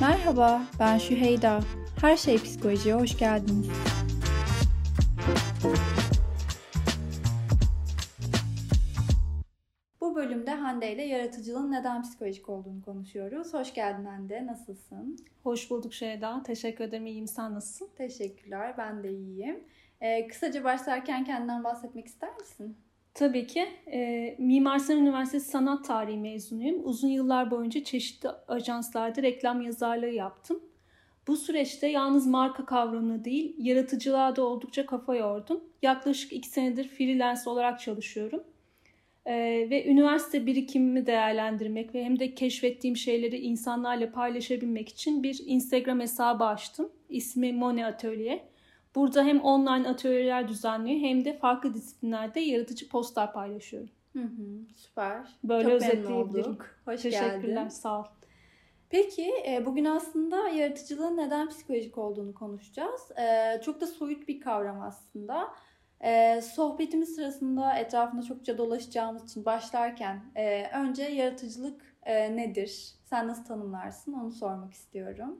Merhaba, ben Şüheyda. Her şey psikolojiye hoş geldiniz. Hande ile yaratıcılığın neden psikolojik olduğunu konuşuyoruz. Hoş geldin Hande, nasılsın? Hoş bulduk Şeyda. Teşekkür ederim. İyiyim. Sen nasılsın? Teşekkürler, ben de iyiyim. Ee, kısaca başlarken kendinden bahsetmek ister misin? Tabii ki. E, Mimar Sinan Üniversitesi Sanat Tarihi mezunuyum. Uzun yıllar boyunca çeşitli ajanslarda reklam yazarlığı yaptım. Bu süreçte yalnız marka kavramını değil, yaratıcılığa da oldukça kafa yordum. Yaklaşık iki senedir freelance olarak çalışıyorum. Ee, ve üniversite birikimimi değerlendirmek ve hem de keşfettiğim şeyleri insanlarla paylaşabilmek için bir Instagram hesabı açtım. İsmi Mone Atölye. Burada hem online atölyeler düzenliyor hem de farklı disiplinlerde yaratıcı postlar paylaşıyorum. Hı hı, süper. Böyle Çok özetleyebilirim. Hoş Teşekkürler, geldin. sağ ol. Peki e, bugün aslında yaratıcılığın neden psikolojik olduğunu konuşacağız. E, çok da soyut bir kavram aslında. E, sohbetimiz sırasında etrafında çokça dolaşacağımız için başlarken önce yaratıcılık nedir? Sen nasıl tanımlarsın? Onu sormak istiyorum.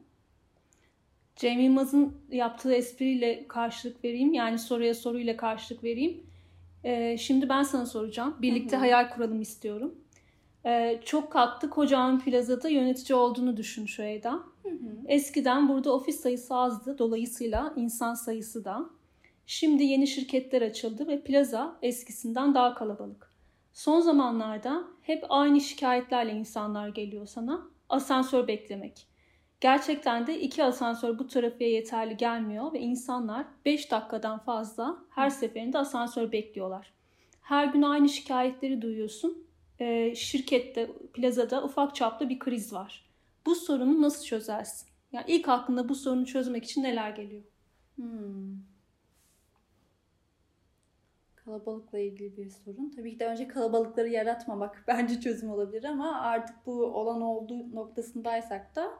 Cem Yılmaz'ın yaptığı espriyle karşılık vereyim. Yani soruya soruyla karşılık vereyim. şimdi ben sana soracağım. Birlikte hı hı. hayal kuralım istiyorum. Ee, çok katlı kocaman plazada yönetici olduğunu düşün şu Eda. Hı hı. Eskiden burada ofis sayısı azdı. Dolayısıyla insan sayısı da. Şimdi yeni şirketler açıldı ve plaza eskisinden daha kalabalık. Son zamanlarda hep aynı şikayetlerle insanlar geliyor sana. Asansör beklemek. Gerçekten de iki asansör bu trafiğe yeterli gelmiyor ve insanlar 5 dakikadan fazla her seferinde asansör bekliyorlar. Her gün aynı şikayetleri duyuyorsun e, şirkette, plazada ufak çaplı bir kriz var. Bu sorunu nasıl çözersin? Yani ilk aklında bu sorunu çözmek için neler geliyor? Hmm. Kalabalıkla ilgili bir sorun. Tabii ki de önce kalabalıkları yaratmamak bence çözüm olabilir ama artık bu olan olduğu noktasındaysak da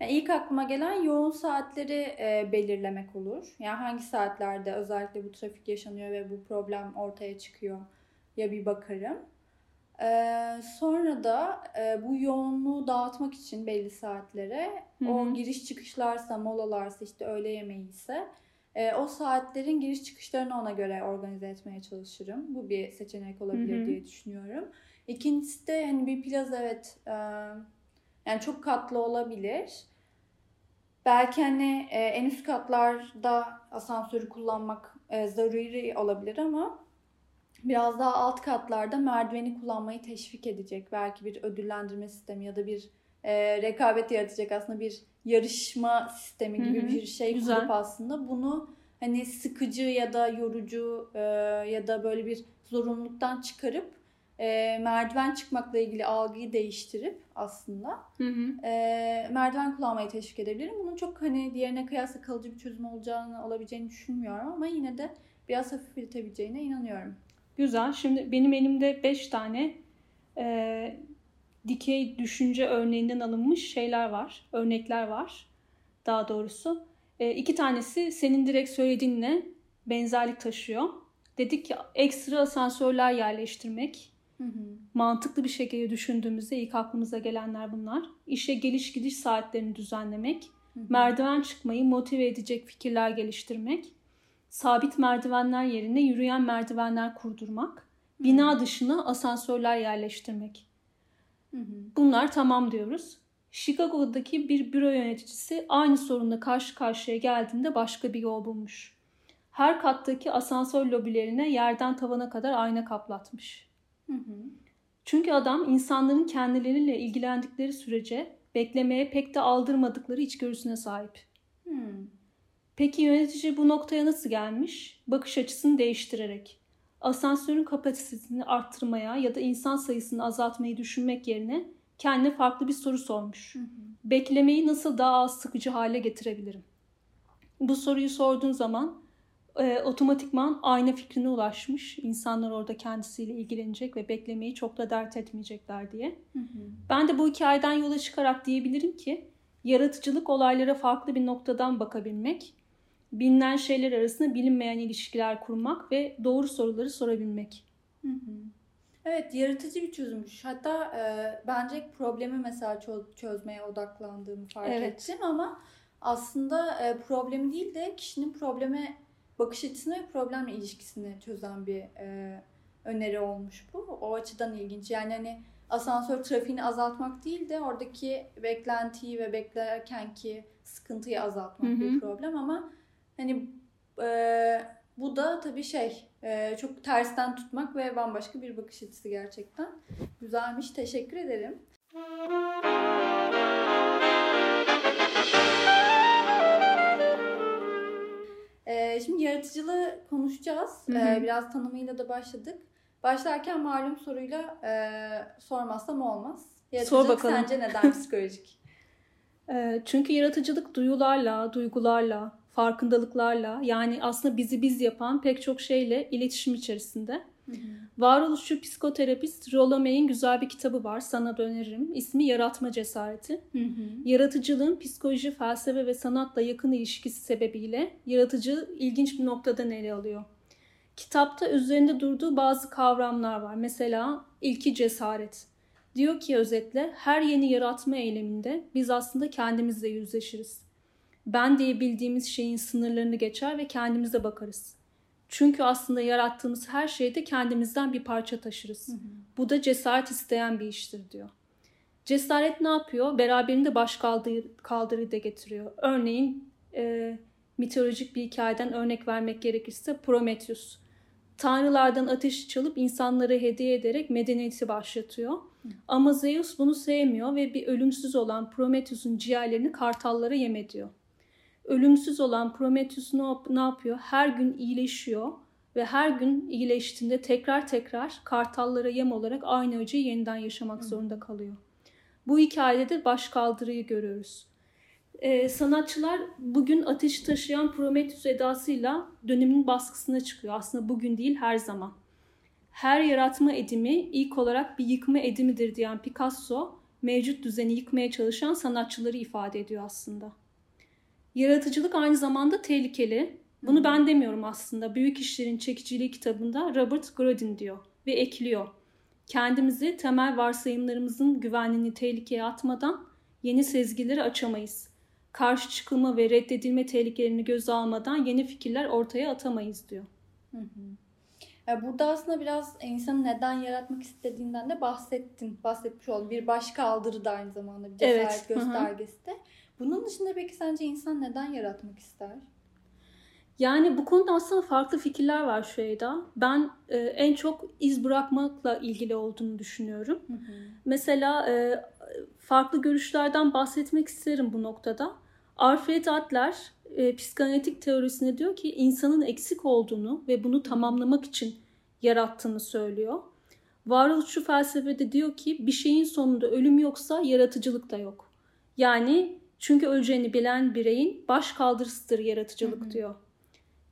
yani ilk aklıma gelen yoğun saatleri e, belirlemek olur. Yani hangi saatlerde özellikle bu trafik yaşanıyor ve bu problem ortaya çıkıyor ya bir bakarım. Ee, sonra da e, bu yoğunluğu dağıtmak için belli saatlere Hı-hı. o giriş çıkışlarsa, molalarsa işte öğle yemeği ise e, o saatlerin giriş çıkışlarını ona göre organize etmeye çalışırım. Bu bir seçenek olabilir Hı-hı. diye düşünüyorum. İkincisi de hani bir plaza evet e, yani çok katlı olabilir. Belki hani e, en üst katlarda asansörü kullanmak e, zaruri olabilir ama biraz daha alt katlarda merdiveni kullanmayı teşvik edecek. Belki bir ödüllendirme sistemi ya da bir e, rekabet yaratacak aslında bir yarışma sistemi gibi Hı-hı. bir şey Güzel. kurup aslında bunu hani sıkıcı ya da yorucu e, ya da böyle bir zorunluluktan çıkarıp e, merdiven çıkmakla ilgili algıyı değiştirip aslında hı hı. E, merdiven kullanmayı teşvik edebilirim. Bunun çok hani diğerine kıyasla kalıcı bir çözüm olacağını olabileceğini düşünmüyorum ama yine de biraz hafifletebileceğine inanıyorum. Güzel. Şimdi benim elimde 5 tane e, dikey düşünce örneğinden alınmış şeyler var. Örnekler var daha doğrusu. E, iki tanesi senin direkt söylediğinle benzerlik taşıyor. Dedik ki ekstra asansörler yerleştirmek. Hı hı. Mantıklı bir şekilde düşündüğümüzde ilk aklımıza gelenler bunlar. İşe geliş gidiş saatlerini düzenlemek. Hı hı. Merdiven çıkmayı motive edecek fikirler geliştirmek sabit merdivenler yerine yürüyen merdivenler kurdurmak, bina dışına asansörler yerleştirmek. Bunlar tamam diyoruz. Chicago'daki bir büro yöneticisi aynı sorunla karşı karşıya geldiğinde başka bir yol bulmuş. Her kattaki asansör lobilerine yerden tavana kadar ayna kaplatmış. Çünkü adam insanların kendileriyle ilgilendikleri sürece beklemeye pek de aldırmadıkları içgörüsüne sahip. Hmm. Peki yönetici bu noktaya nasıl gelmiş? Bakış açısını değiştirerek. Asansörün kapasitesini arttırmaya ya da insan sayısını azaltmayı düşünmek yerine kendine farklı bir soru sormuş. Hı hı. Beklemeyi nasıl daha az sıkıcı hale getirebilirim? Bu soruyu sorduğun zaman e, otomatikman aynı fikrine ulaşmış. İnsanlar orada kendisiyle ilgilenecek ve beklemeyi çok da dert etmeyecekler diye. Hı hı. Ben de bu hikayeden yola çıkarak diyebilirim ki yaratıcılık olaylara farklı bir noktadan bakabilmek bilinen şeyler arasında bilinmeyen ilişkiler kurmak ve doğru soruları sorabilmek. Hı hı. Evet, yaratıcı bir çözümmüş. Hatta e, bence problemi mesela çö- çözmeye odaklandığımı fark Evet. ettim ama aslında e, problemi değil de kişinin probleme bakış açısını ve problemle ilişkisini çözen bir e, öneri olmuş bu. O açıdan ilginç. Yani hani asansör trafiğini azaltmak değil de oradaki beklentiyi ve beklerkenki sıkıntıyı azaltmak Hı hı. bir problem ama hani e, bu da tabii şey e, çok tersten tutmak ve bambaşka bir bakış açısı gerçekten. Güzelmiş. Teşekkür ederim. E, şimdi yaratıcılığı konuşacağız. Hı hı. E, biraz tanımıyla da başladık. Başlarken malum soruyla e, sormazsam olmaz. Yaratıcılık bakalım. sence neden psikolojik? Ee, Çünkü yaratıcılık duyularla, duygularla, farkındalıklarla yani aslında bizi biz yapan pek çok şeyle iletişim içerisinde. Varoluşçu psikoterapist Rollo May'in güzel bir kitabı var. Sana da öneririm. İsmi Yaratma Cesareti. Hı hı. Yaratıcılığın psikoloji, felsefe ve sanatla yakın ilişkisi sebebiyle yaratıcı ilginç bir noktadan ele alıyor. Kitapta üzerinde durduğu bazı kavramlar var. Mesela ilki cesaret. Diyor ki özetle her yeni yaratma eyleminde biz aslında kendimizle yüzleşiriz. Ben diye bildiğimiz şeyin sınırlarını geçer ve kendimize bakarız. Çünkü aslında yarattığımız her şeyde kendimizden bir parça taşırız. Bu da cesaret isteyen bir iştir diyor. Cesaret ne yapıyor? Beraberinde baş kaldırı, kaldırı da getiriyor. Örneğin e, mitolojik bir hikayeden örnek vermek gerekirse Prometheus. Tanrılardan ateşi çalıp insanlara hediye ederek medeniyeti başlatıyor. Ama Zeus bunu sevmiyor ve bir ölümsüz olan Prometheus'un ciğerlerini kartallara yem ediyor. Ölümsüz olan Prometheus ne, yap- ne yapıyor? Her gün iyileşiyor ve her gün iyileştiğinde tekrar tekrar kartallara yem olarak aynı acıyı yeniden yaşamak zorunda kalıyor. Bu hikayede de baş kaldırıyı görüyoruz. Ee, sanatçılar bugün ateşi taşıyan Prometheus edasıyla dönemin baskısına çıkıyor. Aslında bugün değil her zaman. Her yaratma edimi ilk olarak bir yıkma edimidir diyen Picasso, mevcut düzeni yıkmaya çalışan sanatçıları ifade ediyor aslında. Yaratıcılık aynı zamanda tehlikeli. Bunu ben demiyorum aslında. Büyük İşlerin Çekiciliği kitabında Robert Grodin diyor ve ekliyor. Kendimizi temel varsayımlarımızın güvenliğini tehlikeye atmadan yeni sezgileri açamayız. Karşı çıkılma ve reddedilme tehlikelerini göze almadan yeni fikirler ortaya atamayız diyor. Hı hı. Ya burada aslında biraz insanın neden yaratmak istediğinden de bahsettin. Bahsetmiş oldun. Bir baş kaldırı da aynı zamanda bir cesaret Evet, hı hı. Bunun dışında peki sence insan neden yaratmak ister? Yani bu konuda aslında farklı fikirler var Şeyda. Ben e, en çok iz bırakmakla ilgili olduğunu düşünüyorum. Hı hı. Mesela e, farklı görüşlerden bahsetmek isterim bu noktada. Alfred Adler e, psikanalitik teorisinde diyor ki insanın eksik olduğunu ve bunu tamamlamak için yarattığını söylüyor. Varoluşçu felsefede diyor ki bir şeyin sonunda ölüm yoksa yaratıcılık da yok. Yani çünkü öleceğini bilen bireyin baş kaldırısıdır yaratıcılık Hı hı. diyor.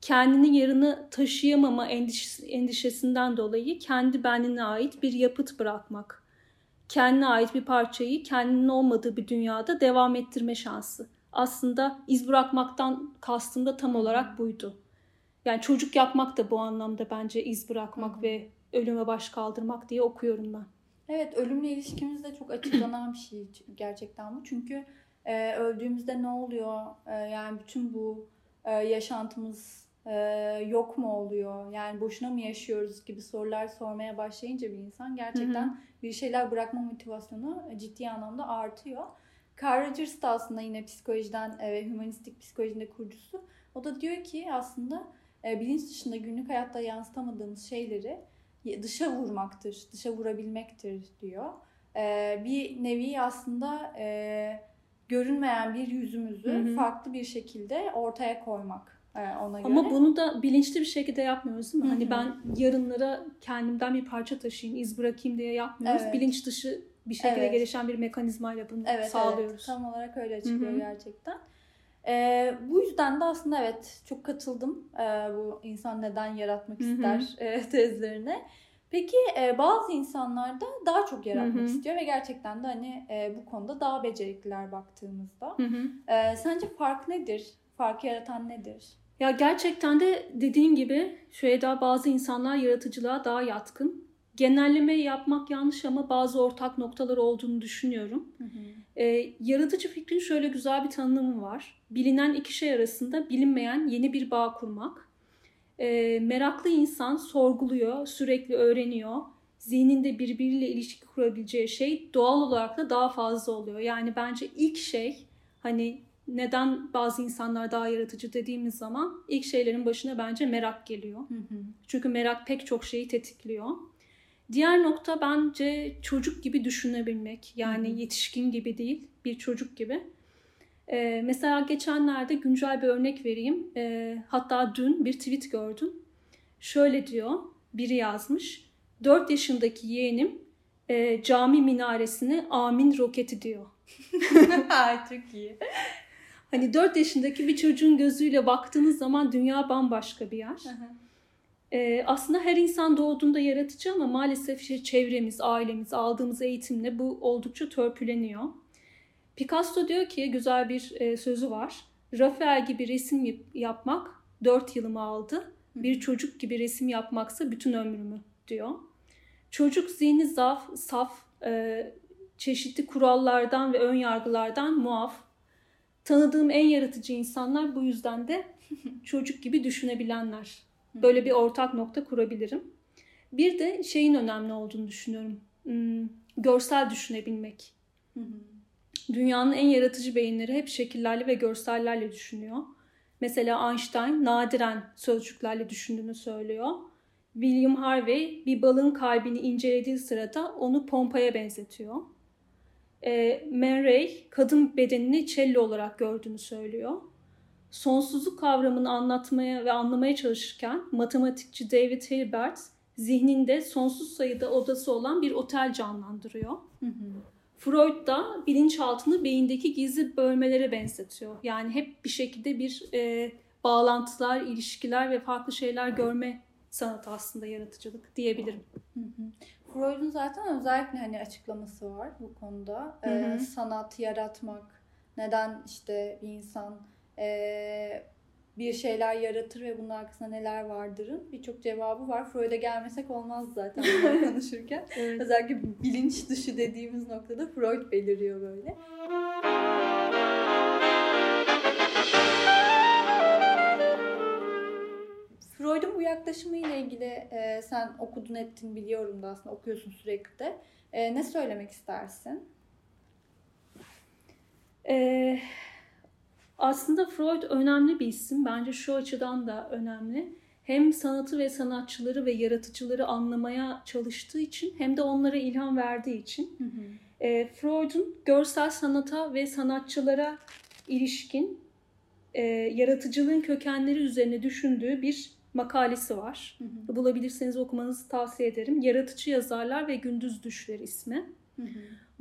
Kendini yarını taşıyamama endişesi- endişesinden dolayı kendi benliğine ait bir yapıt bırakmak kendine ait bir parçayı kendinin olmadığı bir dünyada devam ettirme şansı. Aslında iz bırakmaktan kastım da tam olarak buydu. Yani çocuk yapmak da bu anlamda bence iz bırakmak Hı hı. ve ölüme baş kaldırmak diye okuyorum ben. Evet ölümle ilişkimiz de çok açıklanan bir şey gerçekten bu. Çünkü e, öldüğümüzde ne oluyor? E, yani bütün bu e, yaşantımız e, yok mu oluyor? Yani boşuna mı yaşıyoruz gibi sorular sormaya başlayınca bir insan gerçekten Hı hı. bir şeyler bırakma motivasyonu ciddi anlamda artıyor. Carl Rogers da aslında yine psikolojiden e, ve hümanistik psikolojinin kurucusu. O da diyor ki aslında e, bilinç dışında günlük hayatta yansıtamadığımız şeyleri dışa vurmaktır, dışa vurabilmektir diyor. E, bir nevi aslında e, görünmeyen bir yüzümüzü Hı hı. farklı bir şekilde ortaya koymak e, ona göre. Ama bunu da bilinçli bir şekilde yapmıyoruz değil mi? Hı Hani ben yarınlara kendimden bir parça taşıyayım, iz bırakayım diye yapmıyoruz. Evet. Bilinç dışı bir şekilde Evet. gelişen bir mekanizmayla bunu Evet, sağlıyoruz. evet. Tam olarak öyle açıklıyor Hı hı. gerçekten. Ee, bu yüzden de aslında evet çok katıldım ee, bu insan neden yaratmak Hı hı. ister e, tezlerine. Peki e, bazı insanlar da daha çok yaratmak Hı hı. istiyor ve gerçekten de hani e, bu konuda daha becerikliler baktığımızda. Ee, sence fark nedir? Farkı yaratan nedir? Ya gerçekten de dediğin gibi Süheyda bazı insanlar yaratıcılığa daha yatkın. Genelleme yapmak yanlış ama bazı ortak noktalar olduğunu düşünüyorum. Hı hı. E, yaratıcı fikrin şöyle güzel bir tanımı var. Bilinen iki şey arasında bilinmeyen yeni bir bağ kurmak. E, meraklı insan sorguluyor, sürekli öğreniyor. Zihninde birbiriyle ilişki kurabileceği şey doğal olarak da daha fazla oluyor. Yani bence ilk şey hani neden bazı insanlar daha yaratıcı dediğimiz zaman ilk şeylerin başına bence merak geliyor. Hı hı. Çünkü merak pek çok şeyi tetikliyor. Diğer nokta bence çocuk gibi düşünebilmek. Yani hı hı. yetişkin gibi değil, bir çocuk gibi. Ee, mesela geçenlerde güncel bir örnek vereyim. Ee, hatta dün bir tweet gördüm. Şöyle diyor, biri yazmış. 4 yaşındaki yeğenim e, cami minaresine amin roketi diyor. Çok iyi. Hani 4 yaşındaki bir çocuğun gözüyle baktığınız zaman dünya bambaşka bir yer. Ee, aslında her insan doğduğunda yaratıcı ama maalesef işte çevremiz, ailemiz, aldığımız eğitimle bu oldukça törpüleniyor. Picasso diyor ki güzel bir e, sözü var. Rafael gibi resim yapmak 4 yılımı aldı. Bir çocuk gibi resim yapmaksa bütün ömrümü diyor. Çocuk zihni zaf, saf, e, çeşitli kurallardan ve ön yargılardan muaf. Tanıdığım en yaratıcı insanlar bu yüzden de çocuk gibi düşünebilenler. Böyle bir ortak nokta kurabilirim. Bir de şeyin önemli olduğunu düşünüyorum. Hmm, görsel düşünebilmek. Dünyanın en yaratıcı beyinleri hep şekillerle ve görsellerle düşünüyor. Mesela Einstein nadiren sözcüklerle düşündüğünü söylüyor. William Harvey bir balığın kalbini incelediği sırada onu pompaya benzetiyor. E, Man Ray kadın bedenini cello olarak gördüğünü söylüyor. Sonsuzluk kavramını anlatmaya ve anlamaya çalışırken matematikçi David Hilbert zihninde sonsuz sayıda odası olan bir otel canlandırıyor. Hı hı. Freud da bilinçaltını beyindeki gizli bölmelere benzetiyor. Yani hep bir şekilde bir e, bağlantılar, ilişkiler ve farklı şeyler görme sanat aslında yaratıcılık diyebilirim. Hı hı. Freud'un zaten özellikle hani açıklaması var bu konuda. Hı hı. Ee, sanat yaratmak, neden işte bir insan e, bir şeyler yaratır ve bunun arkasında neler vardırın birçok cevabı var. Freud'a gelmesek olmaz zaten konuşurken. evet. Özellikle bilinç dışı dediğimiz noktada Freud beliriyor böyle. Freud'un bu yaklaşımı ile ilgili e, sen okudun ettin biliyorum da aslında okuyorsun sürekli de. E, ne söylemek istersin? Ee, aslında Freud önemli bir isim. Bence şu açıdan da önemli. Hem sanatı ve sanatçıları ve yaratıcıları anlamaya çalıştığı için hem de onlara ilham verdiği için. Hı hı. E, Freud'un görsel sanata ve sanatçılara ilişkin e, yaratıcılığın kökenleri üzerine düşündüğü bir makalesi var. Hı hı. Bulabilirseniz okumanızı tavsiye ederim. Yaratıcı Yazarlar ve Gündüz Düşleri ismi. Hı hı.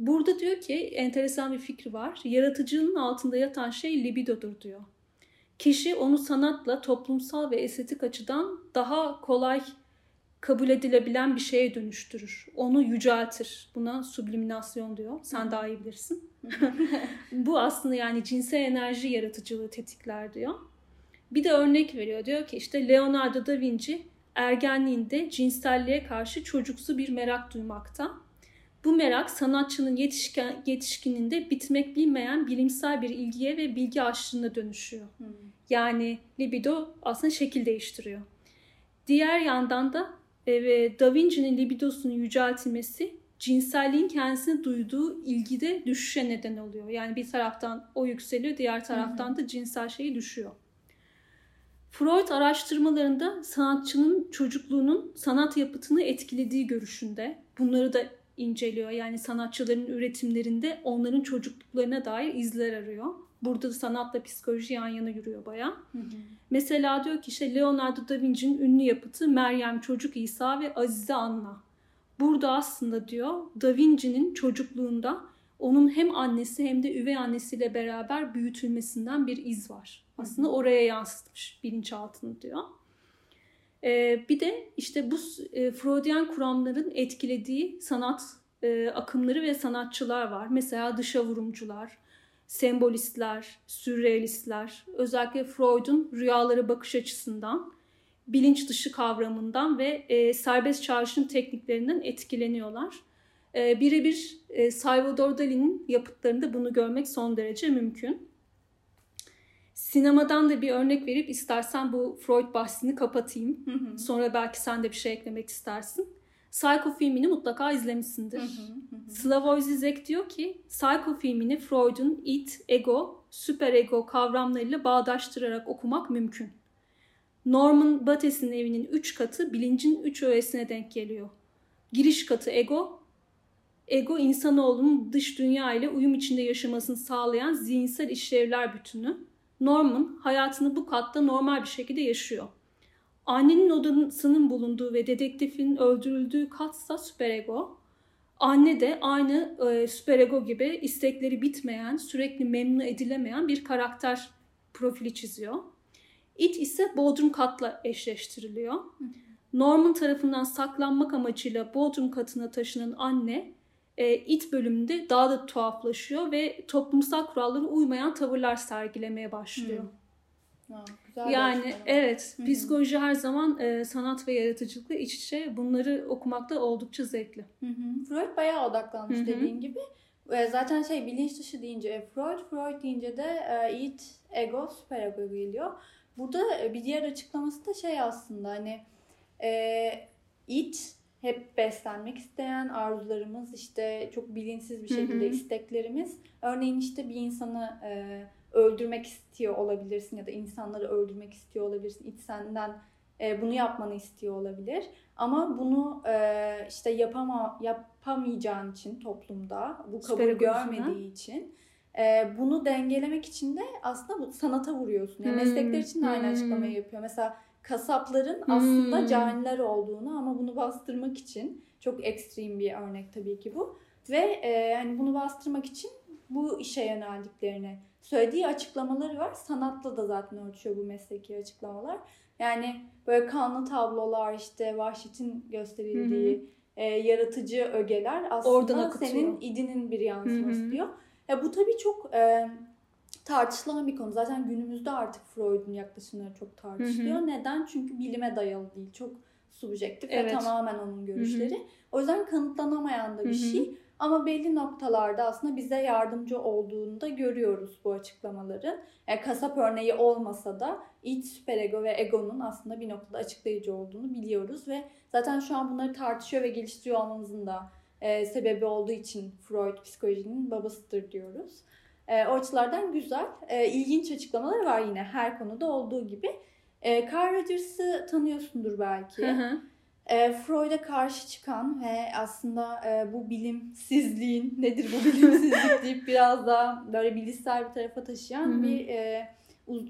Burada diyor ki enteresan bir fikri var. Yaratıcının altında yatan şey libidodur diyor. Kişi onu sanatla toplumsal ve estetik açıdan daha kolay kabul edilebilen bir şeye dönüştürür. Onu yüceltir. Buna subliminasyon diyor. Sen daha iyi bilirsin. Bu aslında yani cinsel enerji yaratıcılığı tetikler diyor. Bir de örnek veriyor. Diyor ki işte Leonardo da Vinci ergenliğinde cinselliğe karşı çocuksu bir merak duymakta. Bu merak sanatçının yetişkin, yetişkininde bitmek bilmeyen bilimsel bir ilgiye ve bilgi açlığına dönüşüyor. Hmm. Yani libido aslında şekil değiştiriyor. Diğer yandan da e, Da Vinci'nin libidosunun yüceltilmesi cinselliğin kendisine duyduğu ilgide düşüşe neden oluyor. Yani bir taraftan o yükseliyor, diğer taraftan da cinsel şeyi düşüyor. Freud araştırmalarında sanatçının çocukluğunun sanat yapıtını etkilediği görüşünde. Bunları da inceliyor. Yani sanatçıların üretimlerinde onların çocukluklarına dair izler arıyor. Burada da sanatla psikoloji yan yana yürüyor baya. Mesela diyor ki işte Leonardo da Vinci'nin ünlü yapıtı Meryem Çocuk İsa ve Azize Anna. Burada aslında diyor Da Vinci'nin çocukluğunda onun hem annesi hem de üvey annesiyle beraber büyütülmesinden bir iz var. Aslında oraya yansıtmış bilinçaltını diyor. Ee, bir de işte bu e, Freudian kuramların etkilediği sanat e, akımları ve sanatçılar var. Mesela dışa vurumcular, sembolistler, sürrealistler, özellikle Freud'un rüyalara bakış açısından, bilinç dışı kavramından ve e, serbest çağrışım tekniklerinden etkileniyorlar. E, Birebir e, Salvador Dali'nin yapıtlarında bunu görmek son derece mümkün. Sinemadan da bir örnek verip istersen bu Freud bahsini kapatayım. Hı hı. Sonra belki sen de bir şey eklemek istersin. Psycho filmini mutlaka izlemişsindir. Hı hı hı. Slavoj Zizek diyor ki Psycho filmini Freud'un id, ego, süperego kavramlarıyla bağdaştırarak okumak mümkün. Norman Bates'in evinin üç katı bilincin üç öğesine denk geliyor. Giriş katı ego, ego insanoğlunun dış dünya ile uyum içinde yaşamasını sağlayan zihinsel işlevler bütünü. Norman hayatını bu katta normal bir şekilde yaşıyor. Annenin odasının bulunduğu ve dedektifin öldürüldüğü katsa süperego. Anne de aynı e, süperego gibi istekleri bitmeyen, sürekli memnun edilemeyen bir karakter profili çiziyor. It ise Bodrum katla eşleştiriliyor. Norman tarafından saklanmak amacıyla Bodrum katına taşınan anne e, It bölümünde daha da tuhaflaşıyor ve toplumsal kurallara uymayan tavırlar sergilemeye başlıyor. Ha, güzel bir Yani açıklama. evet hı. psikoloji her zaman e, sanat ve yaratıcılıkla iç içe bunları okumakta oldukça zevkli. Hı hı. Freud bayağı odaklanmış Hı hı. dediğin gibi. E, Zaten şey bilinç dışı deyince e, Freud, Freud deyince de e, id, ego, süperego geliyor. Burada e, bir diğer açıklaması da şey aslında hani e, id hep beslenmek isteyen arzularımız işte çok bilinçsiz bir şekilde isteklerimiz. Örneğin işte bir insanı e, öldürmek istiyor olabilirsin ya da insanları öldürmek istiyor olabilirsin. İç senden e, bunu yapmanı istiyor olabilir. Ama bunu e, işte yapama yapamayacağın için toplumda bu kabul Süper görmediği için e, bunu dengelemek için de aslında bu sanata vuruyorsun. Yani Hmm, meslekler için de aynı hmm. açıklamayı yapıyor. Mesela kasapların aslında Hmm. caniler olduğunu ama bunu bastırmak için çok ekstrem bir örnek tabii ki bu. Ve e, hani bunu bastırmak için bu işe yöneldiklerini söylediği açıklamaları var. Sanatla da zaten ölçüyor bu mesleki açıklamalar. Yani böyle kanlı tablolar işte vahşetin gösterildiği e, yaratıcı ögeler aslında Oradan akıtıyor. senin idinin bir yansıması Hı hı. diyor. Ya bu tabii çok e, tartışılan bir konu. Zaten günümüzde artık Freud'un yaklaşımları çok tartışılıyor. Neden? Çünkü bilime dayalı değil. Çok subjektif Evet. ve tamamen onun görüşleri. O yüzden kanıtlanamayan da bir Hı hı. şey. Ama belli noktalarda aslında bize yardımcı olduğunu da görüyoruz bu açıklamaların. Yani kasap örneği olmasa da iç süperego ve egonun aslında bir noktada açıklayıcı olduğunu biliyoruz ve zaten şu an bunları tartışıyor ve geliştiriyor olmamızın da e, sebebi olduğu için Freud psikolojinin babasıdır diyoruz. E, o açılardan güzel, e, ilginç açıklamalar var yine her konuda olduğu gibi. E, Carl Rogers'ı tanıyorsundur belki. Hı hı. E, Freud'a karşı çıkan ve aslında e, bu bilimsizliğin nedir bu bilimsizlik deyip biraz daha böyle bilişsel bir tarafa taşıyan Hı hı. bir e,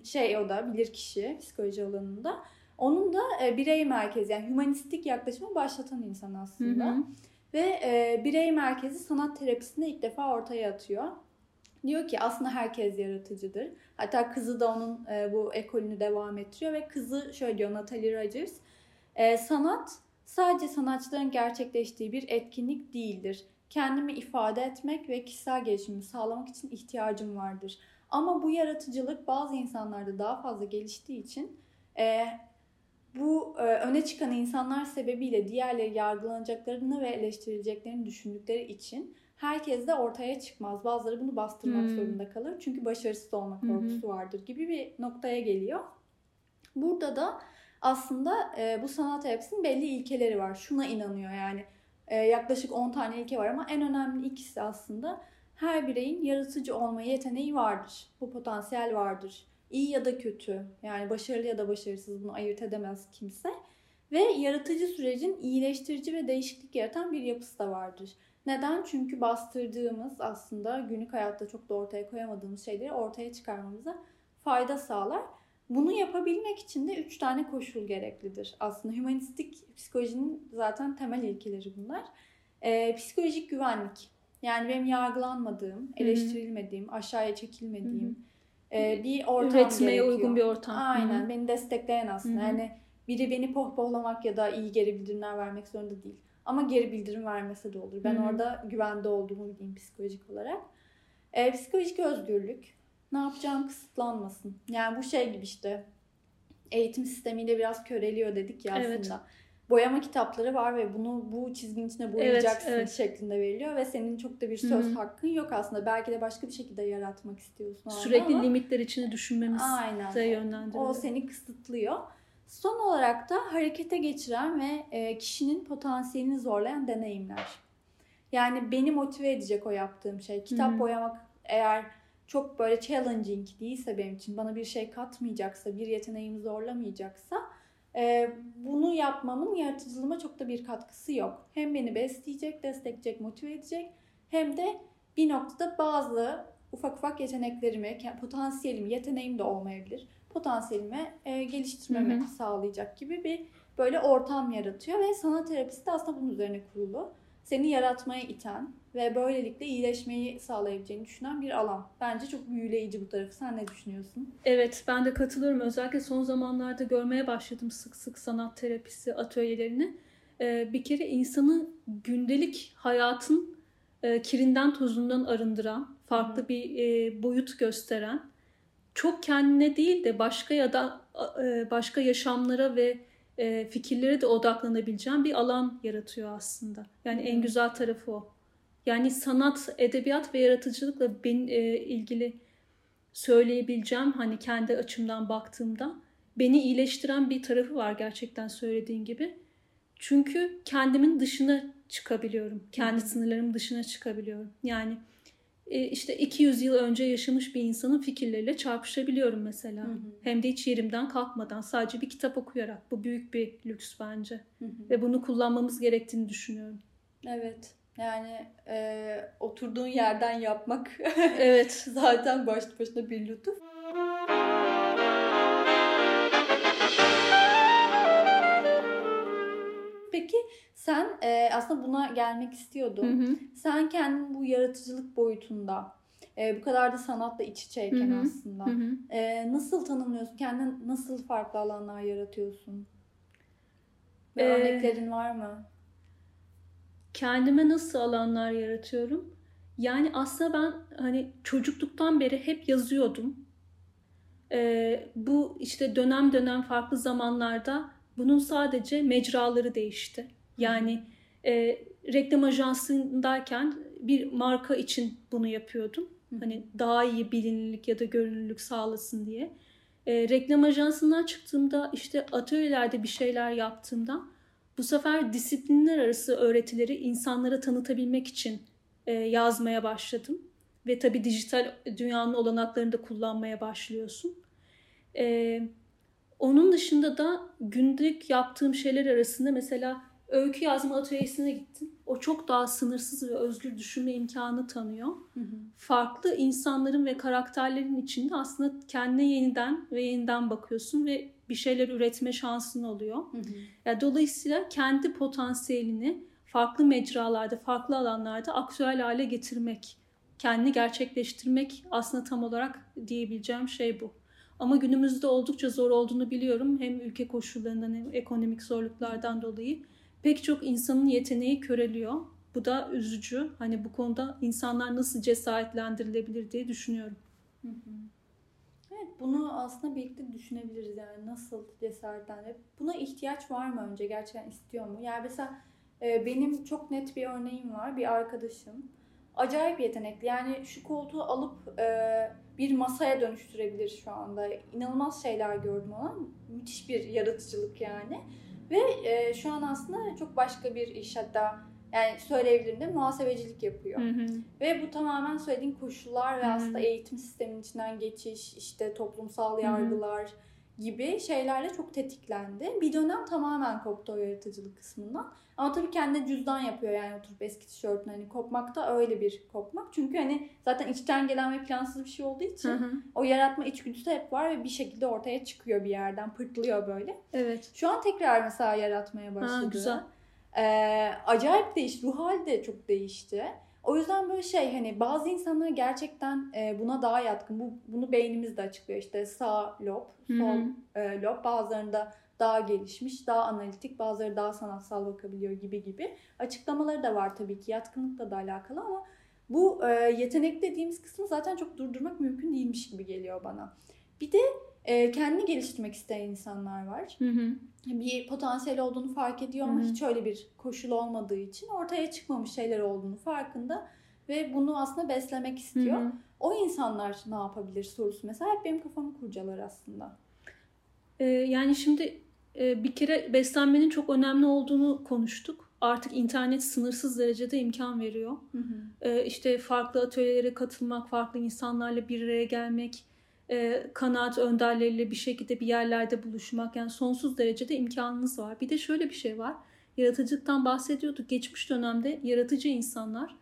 şey o da bilir kişi psikoloji alanında. Onun da e, birey merkezi yani humanistik yaklaşımı başlatan insan aslında. hı. Ve e, birey merkezi sanat terapisinde ilk defa ortaya atıyor. Diyor ki aslında herkes yaratıcıdır. Hatta kızı da onun e, bu ekolünü devam ettiriyor ve kızı şöyle diyor Natalie Rogers. e, sanat sadece sanatçıların gerçekleştiği bir etkinlik değildir. Kendimi ifade etmek ve kişisel gelişimimi sağlamak için ihtiyacım vardır. Ama bu yaratıcılık bazı insanlarda daha fazla geliştiği için e, bu e, öne çıkan insanlar sebebiyle diğerleri yargılanacaklarını ve eleştirileceklerini düşündükleri için herkes de ortaya çıkmaz. Bazıları bunu bastırmak Hmm. zorunda kalır. Çünkü başarısız olma korkusu vardır gibi bir noktaya geliyor. Burada da aslında e, bu sanat terapisinin belli ilkeleri var. Şuna inanıyor yani. E, yaklaşık 10 tane ilke var ama en önemli ikisi aslında her bireyin yaratıcı olma yeteneği vardır. Bu potansiyel vardır. İyi ya da kötü yani başarılı ya da başarısız bunu ayırt edemez kimse. Ve yaratıcı sürecin iyileştirici ve değişiklik yaratan bir yapısı da vardır. Neden? Çünkü bastırdığımız aslında günlük hayatta çok da ortaya koyamadığımız şeyleri ortaya çıkarmamıza fayda sağlar. Bunu yapabilmek için de üç tane koşul gereklidir. Aslında humanistik psikolojinin zaten temel ilkeleri bunlar. Ee, psikolojik güvenlik. Yani benim yargılanmadığım, eleştirilmediğim, aşağıya çekilmediğim e, bir ortam Üretmeye gerekiyor. uygun bir ortam. Aynen Hı hı. beni destekleyen aslında. Hı hı. Yani biri beni pohpohlamak ya da iyi geri bildirimler vermek zorunda değil. Ama geri bildirim vermese de olur. Ben Hı hı. orada güvende olduğumu bileyim psikolojik olarak. E, psikolojik özgürlük. Ne yapacağım kısıtlanmasın. Yani bu şey gibi işte eğitim sistemiyle biraz köreliyor dedik ya Evet. aslında. Boyama kitapları var ve bunu bu çizginin içine boyayacaksın evet. şeklinde veriliyor ve senin çok da bir söz Hı hı. hakkın yok aslında. Belki de başka bir şekilde yaratmak istiyorsun. Sürekli ama- limitler içine düşünmemiz Aynen. de yönlendiriyor. O seni kısıtlıyor. Son olarak da harekete geçiren ve e, kişinin potansiyelini zorlayan deneyimler. Yani beni motive edecek o yaptığım şey. Kitap boyamak eğer çok böyle challenging değilse benim için, bana bir şey katmayacaksa, bir yeteneğimi zorlamayacaksa e, bunu yapmamın yaratıcılığıma çok da bir katkısı yok. Hem beni besleyecek, destekleyecek, motive edecek hem de bir noktada bazı ufak ufak yeteneklerimi, potansiyelimi, yeteneğim de olmayabilir. Potansiyelimi e, geliştirmemi Hı hı. sağlayacak gibi bir böyle ortam yaratıyor ve sanat terapisi de aslında bunun üzerine kurulu. Seni yaratmaya iten ve böylelikle iyileşmeyi sağlayabileceğini düşünen bir alan. Bence çok büyüleyici bu tarafı. Sen ne düşünüyorsun? Evet ben de katılıyorum. Özellikle son zamanlarda görmeye başladım sık sık sanat terapisi atölyelerini. Ee, bir kere insanı gündelik hayatın e, kirinden tozundan arındıran, farklı Hı. bir e, boyut gösteren, çok kendine değil de başka ya da e, başka yaşamlara ve e, fikirlere de odaklanabileceğin bir alan yaratıyor aslında. Yani en Hı. güzel tarafı o. Yani sanat, edebiyat ve yaratıcılıkla ben, e, ilgili söyleyebileceğim hani kendi açımdan baktığımda beni iyileştiren bir tarafı var gerçekten söylediğin gibi. Çünkü kendimin dışına çıkabiliyorum. Kendi sınırlarımın dışına çıkabiliyorum. Yani işte 200 yıl önce yaşamış bir insanın fikirleriyle çarpışabiliyorum mesela. Hı hı. Hem de hiç yerimden kalkmadan sadece bir kitap okuyarak. Bu büyük bir lüks bence. Hı hı. Ve bunu kullanmamız gerektiğini düşünüyorum. Evet. Yani e, oturduğun yerden yapmak Evet. zaten başlı başına bir lütuf. Sen e, aslında buna gelmek istiyordun. Hı hı. Sen kendin bu yaratıcılık boyutunda e, bu kadar da sanatla iç içeyken Hı hı. aslında Hı hı. e, nasıl tanımlıyorsun? Kendin nasıl farklı alanlar yaratıyorsun? Ve Ee, örneklerin var mı? kendime nasıl alanlar yaratıyorum? Yani aslında ben hani çocukluktan beri hep yazıyordum. Ee, bu işte dönem dönem farklı zamanlarda bunun sadece mecraları değişti. Yani e, reklam ajansındayken bir marka için bunu yapıyordum. Hı. Hani daha iyi bilinirlik ya da görünürlük sağlasın diye. E, reklam ajansından çıktığımda işte atölyelerde bir şeyler yaptığımda bu sefer disiplinler arası öğretileri insanlara tanıtabilmek için e, yazmaya başladım. Ve tabii dijital dünyanın olanaklarını da kullanmaya başlıyorsun. E, onun dışında da günlük yaptığım şeyler arasında mesela öykü yazma atölyesine gittim. O çok daha sınırsız ve özgür düşünme imkanı tanıyor. Hı hı. Farklı insanların ve karakterlerin içinde aslında kendine yeniden ve yeniden bakıyorsun ve bir şeyler üretme şansın oluyor. Hı hı. Ya dolayısıyla kendi potansiyelini farklı mecralarda, farklı alanlarda aktüel hale getirmek, kendini gerçekleştirmek aslında tam olarak diyebileceğim şey bu. Ama günümüzde oldukça zor olduğunu biliyorum. Hem ülke koşullarından hem ekonomik zorluklardan dolayı pek çok insanın yeteneği köreliyor. Bu da üzücü. Hani bu konuda insanlar nasıl cesaretlendirilebilir diye düşünüyorum. Evet bunu aslında birlikte düşünebiliriz yani nasıl cesaretlendirip buna ihtiyaç var mı önce gerçekten istiyor mu? Yani mesela e, benim çok net bir örneğim var bir arkadaşım acayip yetenekli yani şu koltuğu alıp e, bir masaya dönüştürebilir şu anda inanılmaz şeyler gördüm ona müthiş bir yaratıcılık yani ve e, şu an aslında çok başka bir iş hatta yani söyleyebilirim de muhasebecilik yapıyor. Hı hı. Ve bu tamamen söylediğin koşullar ve Hı hı. aslında eğitim sisteminin içinden geçiş, işte toplumsal hı. yargılar gibi şeylerle çok tetiklendi. Bir dönem tamamen koptu o yaratıcılık kısmından. Ama tabii kendi cüzdan yapıyor yani oturup eski tişörtünü hani kopmak da öyle bir kopmak. Çünkü hani zaten içten gelen ve plansız bir şey olduğu için Hı hı. o yaratma içgüdüsü hep var ve bir şekilde ortaya çıkıyor bir yerden pırtlıyor böyle. Evet. Şu an tekrar mesela yaratmaya başladı. güzel. Ee, acayip değişti. Ruh hali de çok değişti. O yüzden böyle şey hani bazı insanlar gerçekten e, buna daha yatkın. Bu, bunu beynimiz de açıklıyor. İşte sağ lob, sol e, lob bazılarında daha gelişmiş, daha analitik, bazıları daha sanatsal bakabiliyor gibi gibi. Açıklamaları da var tabii ki yatkınlıkla da alakalı ama bu e, yetenek dediğimiz kısmı zaten çok durdurmak mümkün değilmiş gibi geliyor bana. Bir de e, kendini geliştirmek isteyen insanlar var. Hı hı. Bir potansiyel olduğunu fark ediyor ama Hı hı. hiç öyle bir koşul olmadığı için ortaya çıkmamış şeyler olduğunu farkında ve bunu aslında beslemek istiyor. Hı hı. O insanlar ne yapabilir sorusu mesela hep benim kafamı kurcalar aslında. Ee, yani şimdi e, bir kere beslenmenin çok önemli olduğunu konuştuk. Artık internet sınırsız derecede imkan veriyor. Hı hı. Ee, işte farklı atölyelere katılmak, farklı insanlarla bir araya gelmek, e, kanaat önderleriyle bir şekilde bir yerlerde buluşmak yani sonsuz derecede imkanınız var. Bir de şöyle bir şey var. Yaratıcılıktan bahsediyorduk. Geçmiş dönemde yaratıcı insanlar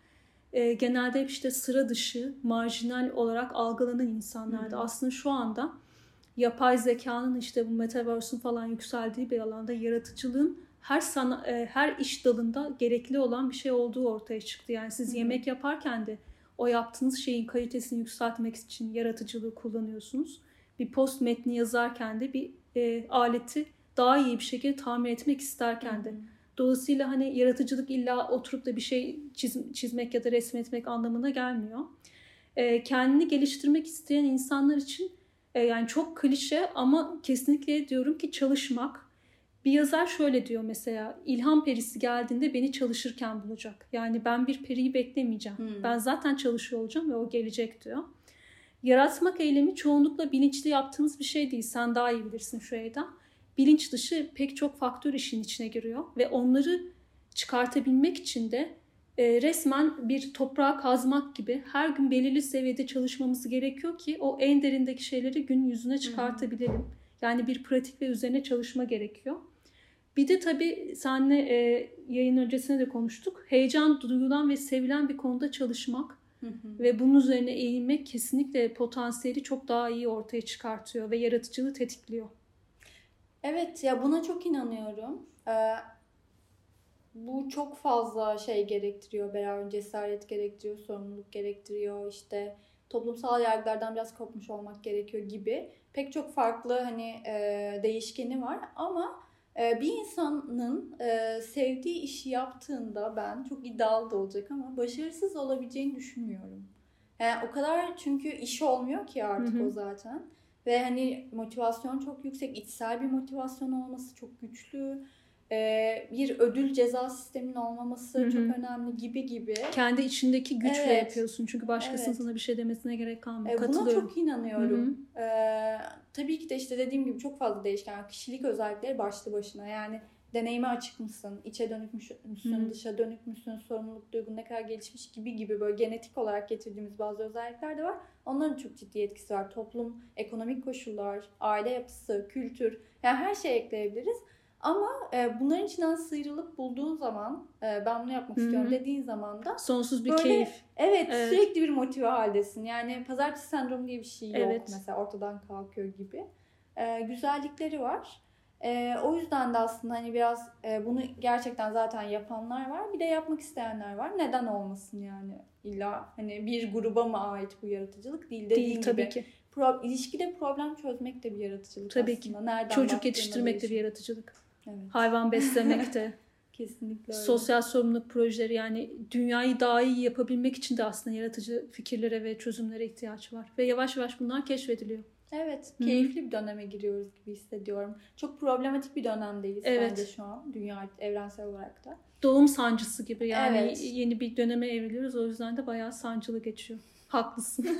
e, genelde hep işte sıra dışı, marjinal olarak algılanan insanlardı. Hı hı. Aslında şu anda yapay zekanın işte bu metaverse'ün falan yükseldiği bir alanda yaratıcılığın her sana, e, her iş dalında gerekli olan bir şey olduğu ortaya çıktı. Yani siz Hı hı. yemek yaparken de o yaptığınız şeyin kalitesini yükseltmek için yaratıcılığı kullanıyorsunuz. Bir post metni yazarken de bir e, aleti daha iyi bir şekilde tamir etmek isterken de. Dolayısıyla hani yaratıcılık illa oturup da bir şey çiz- çizmek ya da resmetmek anlamına gelmiyor. E, kendini geliştirmek isteyen insanlar için e, yani çok klişe ama kesinlikle diyorum ki çalışmak. Bir yazar şöyle diyor mesela ilham perisi geldiğinde beni çalışırken bulacak. Yani ben bir periyi beklemeyeceğim. Hmm. Ben zaten çalışıyor olacağım ve o gelecek diyor. Yaratmak eylemi çoğunlukla bilinçli yaptığınız bir şey değil. Sen daha iyi bilirsin şu Eda. Bilinç dışı pek çok faktör işin içine giriyor ve onları çıkartabilmek için de e, resmen bir toprağa kazmak gibi her gün belirli seviyede çalışmamız gerekiyor ki o en derindeki şeyleri gün yüzüne çıkartabilelim. Yani bir pratik ve üzerine çalışma gerekiyor. Bir de tabii seninle e, yayın öncesinde de konuştuk. Heyecan duyulan ve sevilen bir konuda çalışmak Hı hı. ve bunun üzerine eğilmek kesinlikle potansiyeli çok daha iyi ortaya çıkartıyor ve yaratıcılığı tetikliyor. Evet ya buna çok inanıyorum. Ee, bu çok fazla şey gerektiriyor. Beraber cesaret gerektiriyor, sorumluluk gerektiriyor. İşte toplumsal yargılardan biraz kopmuş olmak gerekiyor gibi. Pek çok farklı hani e, değişkeni var ama e, bir insanın e, sevdiği işi yaptığında ben çok iddialı da olacak ama başarısız olabileceğini düşünmüyorum. Yani o kadar çünkü iş olmuyor ki artık Hı hı. o zaten. Ve hani motivasyon çok yüksek, içsel bir motivasyon olması çok güçlü. Bir ödül ceza sisteminin olmaması Hı hı. çok önemli gibi gibi. Kendi içindeki güçle Evet. yapıyorsun çünkü başkasının Evet. sana bir şey demesine gerek kalmıyor. Ee, buna çok inanıyorum. Ee, tabii ki de işte dediğim gibi çok fazla değişken. Kişilik özellikleri başlı başına. Yani deneyime açık mısın? içe dönük müsün? Dışa dönük müsün? Sorumluluk duygun ne kadar gelişmiş gibi gibi böyle genetik olarak getirdiğimiz bazı özellikler de var. Onların çok ciddi etkisi var. Toplum, ekonomik koşullar, aile yapısı, kültür. Yani her şey ekleyebiliriz. Ama e, bunların içinden sıyrılıp bulduğun zaman e, ben bunu yapmak Hı hı. istiyorum dediğin zaman da Sonsuz bir Böyle- keyif. Evet, Evet. sürekli bir motive haldesin. Yani pazartesi sendromu diye bir şey yok Evet. mesela ortadan kalkıyor gibi. Ee, güzellikleri var. Ee, o yüzden de aslında hani biraz e, bunu gerçekten zaten yapanlar var. Bir de yapmak isteyenler var. Neden olmasın yani? İlla hani bir gruba mı ait bu yaratıcılık değil Değil tabii gibi. ki. Pro, ilişkide problem çözmek de bir yaratıcılık Tabii aslında. Nereden Çocuk yetiştirmek de bir yaratıcılık. Evet, Hayvan beslemek de. kesinlikle öyle. sosyal sorumluluk projeleri yani dünyayı daha iyi yapabilmek için de aslında yaratıcı fikirlere ve çözümlere ihtiyaç var. Ve yavaş yavaş bunlar keşfediliyor. Evet, hı. keyifli bir döneme giriyoruz gibi hissediyorum. Çok problematik bir dönemdeyiz Evet. bence şu an dünya evrensel olarak da. Doğum sancısı gibi yani Evet. yeni bir döneme evriliyoruz. O yüzden de bayağı sancılı geçiyor. Haklısın.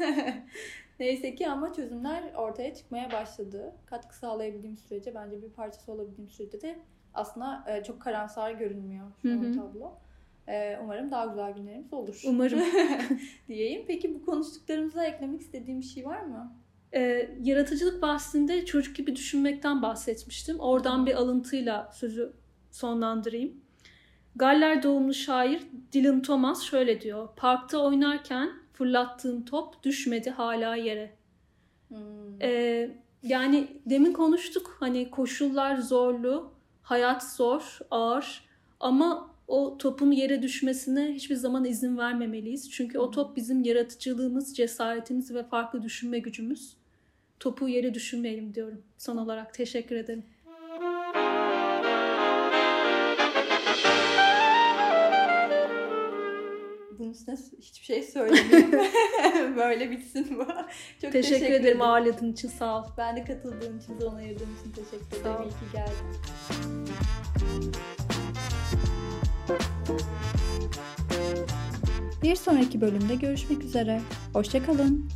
Neyse ki ama çözümler ortaya çıkmaya başladı. Katkı sağlayabildiğim sürece bence bir parçası olabildiğim sürece de aslında e, çok karamsar görünmüyor şu an tablo. E, umarım daha güzel günlerimiz olur Umarım. diyeyim. Peki bu konuştuklarımıza eklemek istediğim bir şey var mı? Ee, yaratıcılık bahsinde çocuk gibi düşünmekten bahsetmiştim. Oradan bir alıntıyla sözü sonlandırayım. Galler doğumlu şair Dylan Thomas şöyle diyor. Parkta oynarken fırlattığım top düşmedi hala yere. Hmm. Ee, yani demin konuştuk hani koşullar zorlu, hayat zor, ağır ama o topun yere düşmesine hiçbir zaman izin vermemeliyiz. Çünkü o top bizim yaratıcılığımız, cesaretimiz ve farklı düşünme gücümüz. Topu yere düşürmeyelim diyorum. Son olarak teşekkür ederim. Bunun üstüne hiçbir şey söylemeyeyim. Böyle bitsin bu. Çok teşekkür, teşekkür ederim ağırladığın için sağ ol. Ben de katıldığın için, zaman ayırdığın için teşekkür ederim. İyi ki geldin. Bir sonraki bölümde görüşmek üzere. Hoşçakalın.